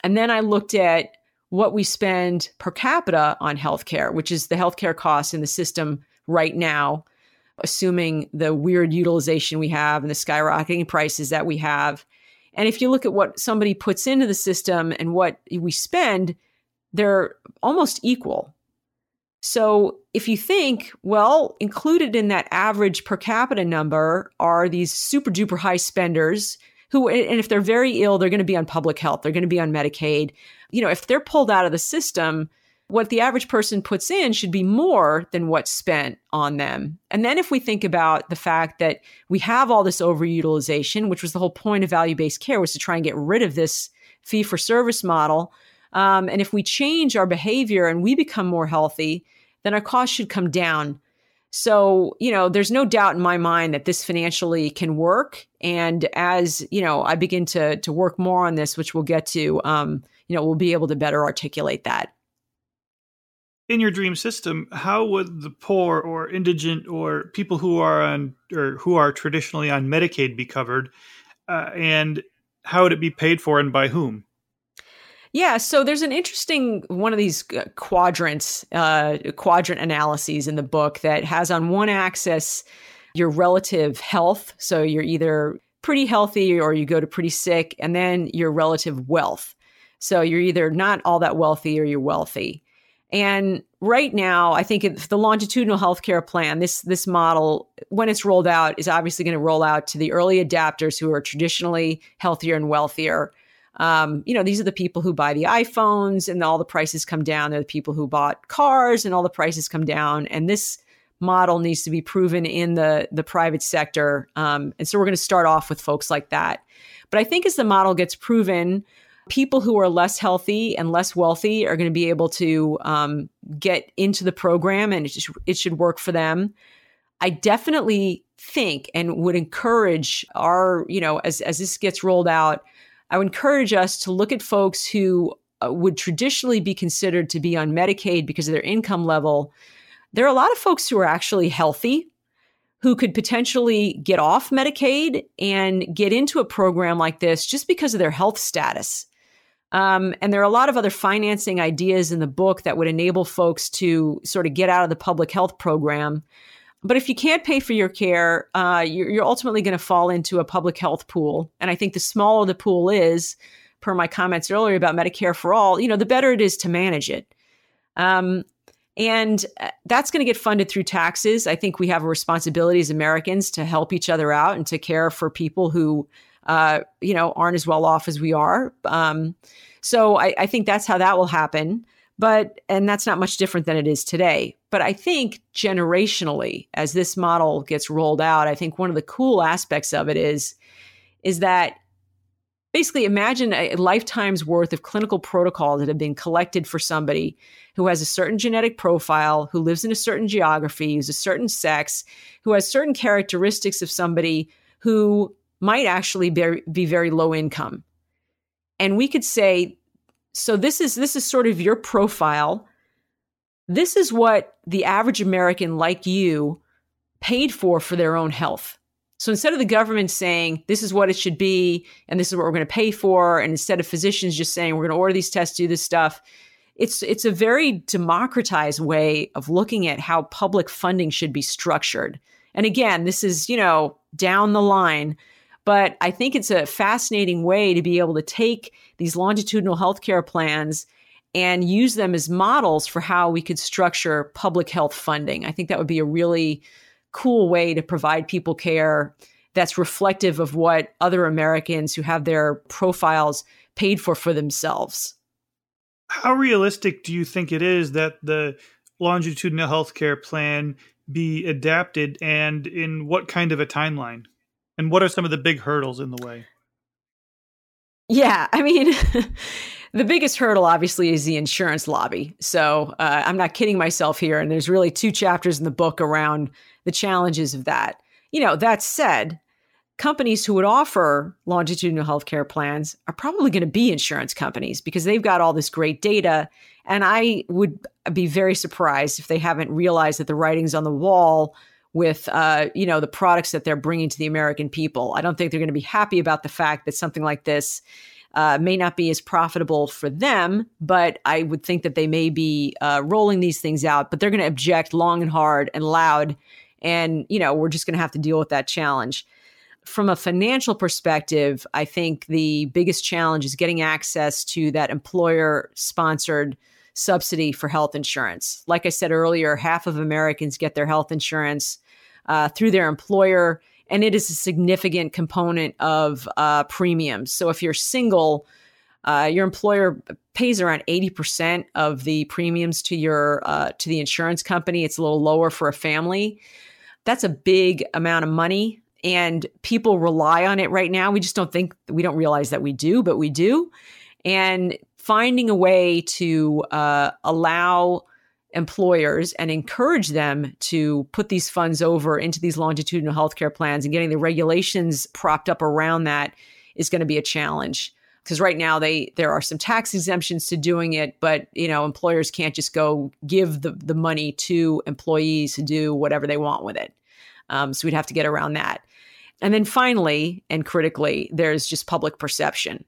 And then I looked at what we spend per capita on healthcare, which is the healthcare costs in the system right now, assuming the weird utilization we have and the skyrocketing prices that we have. And if you look at what somebody puts into the system and what we spend, they're almost equal. So if you think, well, included in that average per capita number are these super duper high spenders who, and if they're very ill, they're going to be on public health, they're going to be on Medicaid. You know, if they're pulled out of the system, what the average person puts in should be more than what's spent on them. And then if we think about the fact that we have all this overutilization, which was the whole point of value based care, was to try and get rid of this fee for service model. Um, and if we change our behavior and we become more healthy, then our costs should come down. So, you know, there's no doubt in my mind that this financially can work. And as, you know, I begin to to work more on this, which we'll get to, um, you know, we'll be able to better articulate that. In your dream system, how would the poor or indigent or people who are on or who are traditionally on Medicaid be covered? Uh, and how would it be paid for and by whom? Yeah, so there's an interesting one of these uh, quadrants, uh, quadrant analyses in the book that has on one axis your relative health. So you're either pretty healthy or you go to pretty sick, and then your relative wealth. So you're either not all that wealthy or you're wealthy. And right now, I think the longitudinal healthcare plan, this this model, when it's rolled out, is obviously going to roll out to the early adapters who are traditionally healthier and wealthier um, you know, these are the people who buy the iPhones and all the prices come down. They're the people who bought cars and all the prices come down. And this model needs to be proven in the the private sector. Um, and so we're going to start off with folks like that. But I think as the model gets proven, people who are less healthy and less wealthy are going to be able to um, get into the program, and it, just, it should work for them. I definitely think and would encourage our, you know, as as this gets rolled out I would encourage us to look at folks who uh, would traditionally be considered to be on Medicaid because of their income level. There are a lot of folks who are actually healthy who could potentially get off Medicaid and get into a program like this just because of their health status. Um, and there are a lot of other financing ideas in the book that would enable folks to sort of get out of the public health program but if you can't pay for your care, uh, you're, you're ultimately going to fall into a public health pool. And I think the smaller the pool is, per my comments earlier about Medicare for all, you know, the better it is to manage it. Um, and uh, that's going to get funded through taxes. I think we have a responsibility as Americans to help each other out and to care for people who, uh, you know, aren't as well off as we are. Um, so I, I think that's how that will happen. But, and that's not much different than it is today. But I think generationally, as this model gets rolled out, I think one of the cool aspects of it is, is that basically imagine a lifetime's worth of clinical protocols that have been collected for somebody who has a certain genetic profile, who lives in a certain geography, who's a certain sex, who has certain characteristics of somebody who might actually be, be very low income. And we could say so this is this is sort of your profile. This is what the average American like you paid for for their own health. So instead of the government saying this is what it should be and this is what we're going to pay for and instead of physicians just saying we're going to order these tests, do this stuff, it's it's a very democratized way of looking at how public funding should be structured. And again, this is, you know, down the line, but I think it's a fascinating way to be able to take these longitudinal healthcare plans and use them as models for how we could structure public health funding. I think that would be a really cool way to provide people care that's reflective of what other Americans who have their profiles paid for for themselves. How realistic do you think it is that the longitudinal healthcare plan be adapted and in what kind of a timeline? And what are some of the big hurdles in the way? Yeah, I mean, the biggest hurdle obviously is the insurance lobby. So uh, I'm not kidding myself here. And there's really two chapters in the book around the challenges of that. You know, that said, companies who would offer longitudinal healthcare plans are probably going to be insurance companies because they've got all this great data. And I would be very surprised if they haven't realized that the writing's on the wall with uh, you know the products that they're bringing to the American people. I don't think they're going to be happy about the fact that something like this uh, may not be as profitable for them, but I would think that they may be uh, rolling these things out. But they're going to object long and hard and loud, and you know we're just going to have to deal with that challenge. From a financial perspective, I think the biggest challenge is getting access to that employer sponsored subsidy for health insurance. Like I said earlier, half of Americans get their health insurance uh, through their employer, and it is a significant component of uh, premiums. So if you're single, uh, your employer pays around 80% of the premiums to your uh, to the insurance company. It's a little lower for a family. That's a big amount of money and people rely on it right now. We just don't think we don't realize that we do, but we do. And finding a way to uh, allow employers and encourage them to put these funds over into these longitudinal healthcare plans and getting the regulations propped up around that is going to be a challenge. Because right now they there are some tax exemptions to doing it but you know employers can't just go give the, the money to employees to do whatever they want with it. Um, so we'd have to get around that. And then finally and critically there's just public perception.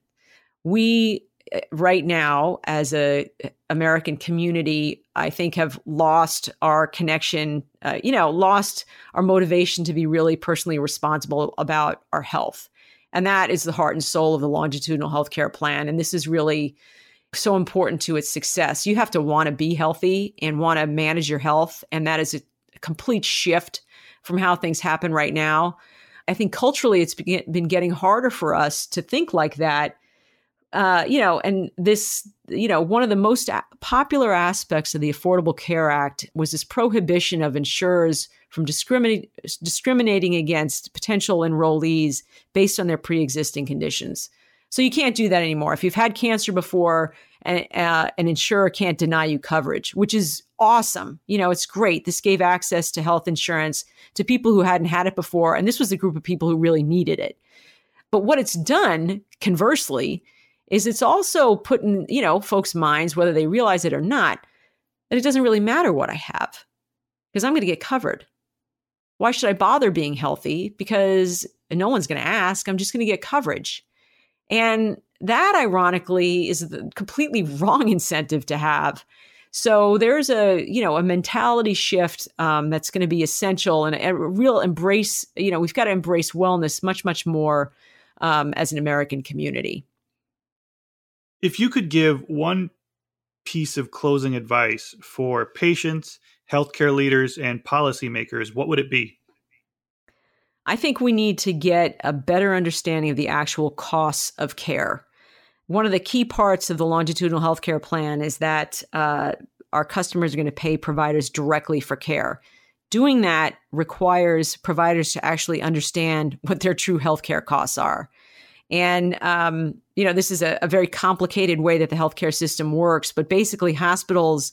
We right now as a eh, american community i think have lost our connection uh, you know lost our motivation to be really personally responsible about our health and that is the heart and soul of the longitudinal healthcare plan. And this is really so important to its success. You have to want to be healthy and want to manage your health. And that is a complete shift from how things happen right now. I think culturally, it's been getting harder for us to think like that. Uh, you know, and this, you know, one of the most popular aspects of the Affordable Care Act was this prohibition of insurers from discriminating against potential enrollees based on their pre-existing conditions. So you can't do that anymore. If you've had cancer before, and, uh, an insurer can't deny you coverage, which is awesome. You know, it's great. This gave access to health insurance to people who hadn't had it before, and this was a group of people who really needed it. But what it's done, conversely, is it's also putting, you know folks' minds, whether they realize it or not, that it doesn't really matter what I have because I'm going to get covered why should I bother being healthy? Because no one's going to ask. I'm just going to get coverage. And that, ironically, is the completely wrong incentive to have. So there's a you know a mentality shift um, that's going to be essential and a, a, real embrace. You know we've got to embrace wellness much much more um, as an American community. If you could give one piece of closing advice for patients healthcare leaders and policymakers, what would it be? I think we need to get a better understanding of the actual costs of care. One of the key parts of the longitudinal healthcare plan is that uh, our customers are going to pay providers directly for care. Doing that requires providers to actually understand what their true healthcare costs are. And, um, you know, this is a, a very complicated way that the healthcare system works, but basically, hospitals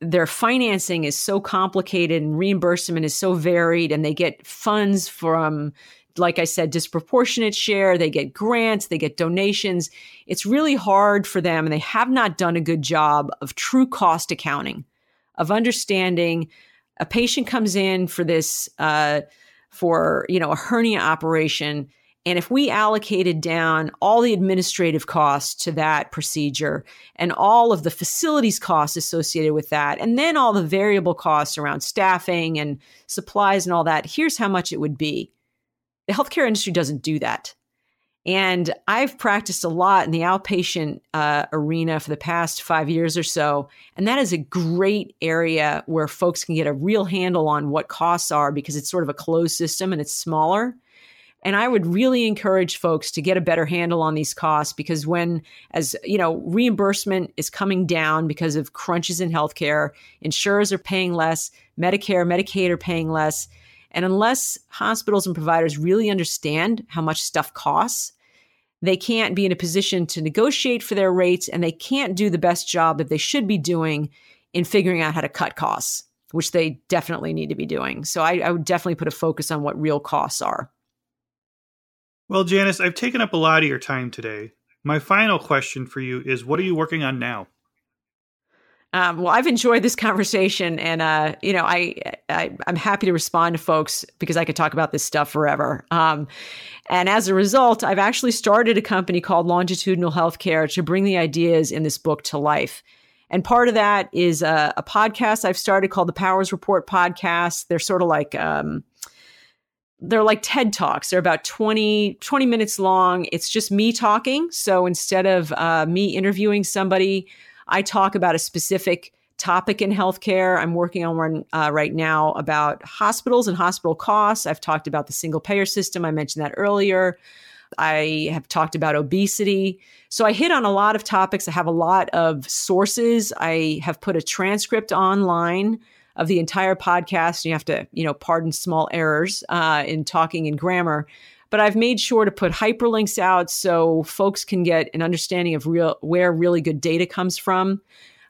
their financing is so complicated and reimbursement is so varied and they get funds from like I said, disproportionate share. They get grants, they get donations. It's really hard for them, and they have not done a good job of true cost accounting, of understanding a patient comes in for this, uh, for you know a hernia operation, and if we allocated down all the administrative costs to that procedure and all of the facilities costs associated with that, and then all the variable costs around staffing and supplies and all that, here's how much it would be. The healthcare industry doesn't do that. And I've practiced a lot in the outpatient uh, arena for the past five years or so. And that is a great area where folks can get a real handle on what costs are because it's sort of a closed system and it's smaller. And I would really encourage folks to get a better handle on these costs because when, as you know, reimbursement is coming down because of crunches in healthcare, insurers are paying less, Medicare, Medicaid are paying less. And unless hospitals and providers really understand how much stuff costs, they can't be in a position to negotiate for their rates and they can't do the best job that they should be doing in figuring out how to cut costs, which they definitely need to be doing. So I, I would definitely put a focus on what real costs are. Well, Janis, I've taken up a lot of your time today. My final question for you is what are you working on now? Um, well, I've enjoyed this conversation, and uh, you know, I, I am happy to respond to folks because I could talk about this stuff forever. Um, and as a result, I've actually started a company called Longitudinal Healthcare to bring the ideas in this book to life. And part of that is a, a podcast I've started called the Powers Report podcast. They're sort of like um, they're like TED Talks. They're about 20, 20 minutes long. It's just me talking. So instead of uh, me interviewing somebody, I talk about a specific topic in healthcare. I'm working on one uh, right now about hospitals and hospital costs. I've talked about the single payer system. I mentioned that earlier. I have talked about obesity. So I hit on a lot of topics. I have a lot of sources. I have put a transcript online of the entire podcast. You have to, you know, pardon small errors uh, in talking and grammar. But I've made sure to put hyperlinks out so folks can get an understanding of real where really good data comes from.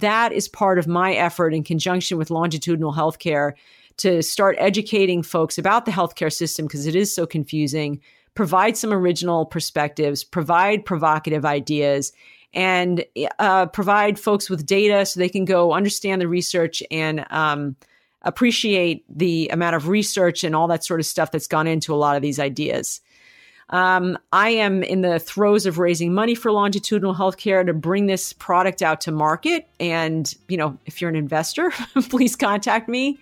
That is part of my effort in conjunction with longitudinal healthcare to start educating folks about the healthcare system because it is so confusing, provide some original perspectives, provide provocative ideas, and uh, provide folks with data so they can go understand the research and um, appreciate the amount of research and all that sort of stuff that's gone into a lot of these ideas. Um, I am in the throes of raising money for longitudinal healthcare to bring this product out to market. And, you know, if you're an investor, please contact me.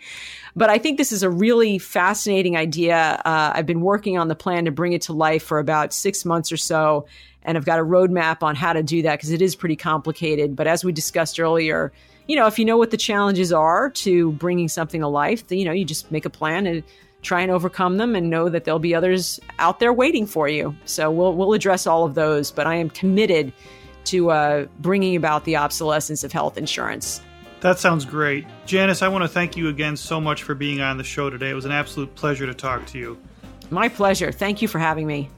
But I think this is a really fascinating idea. Uh, I've been working on the plan to bring it to life for about six months or so. And I've got a roadmap on how to do that because it is pretty complicated. But as we discussed earlier, you know, if you know what the challenges are to bringing something to life, you know, you just make a plan and try and overcome them and know that there'll be others out there waiting for you. So we'll we'll address all of those, but I am committed to uh, bringing about the obsolescence of health insurance. That sounds great. Janis, I want to thank you again so much for being on the show today. It was an absolute pleasure to talk to you. My pleasure. Thank you for having me.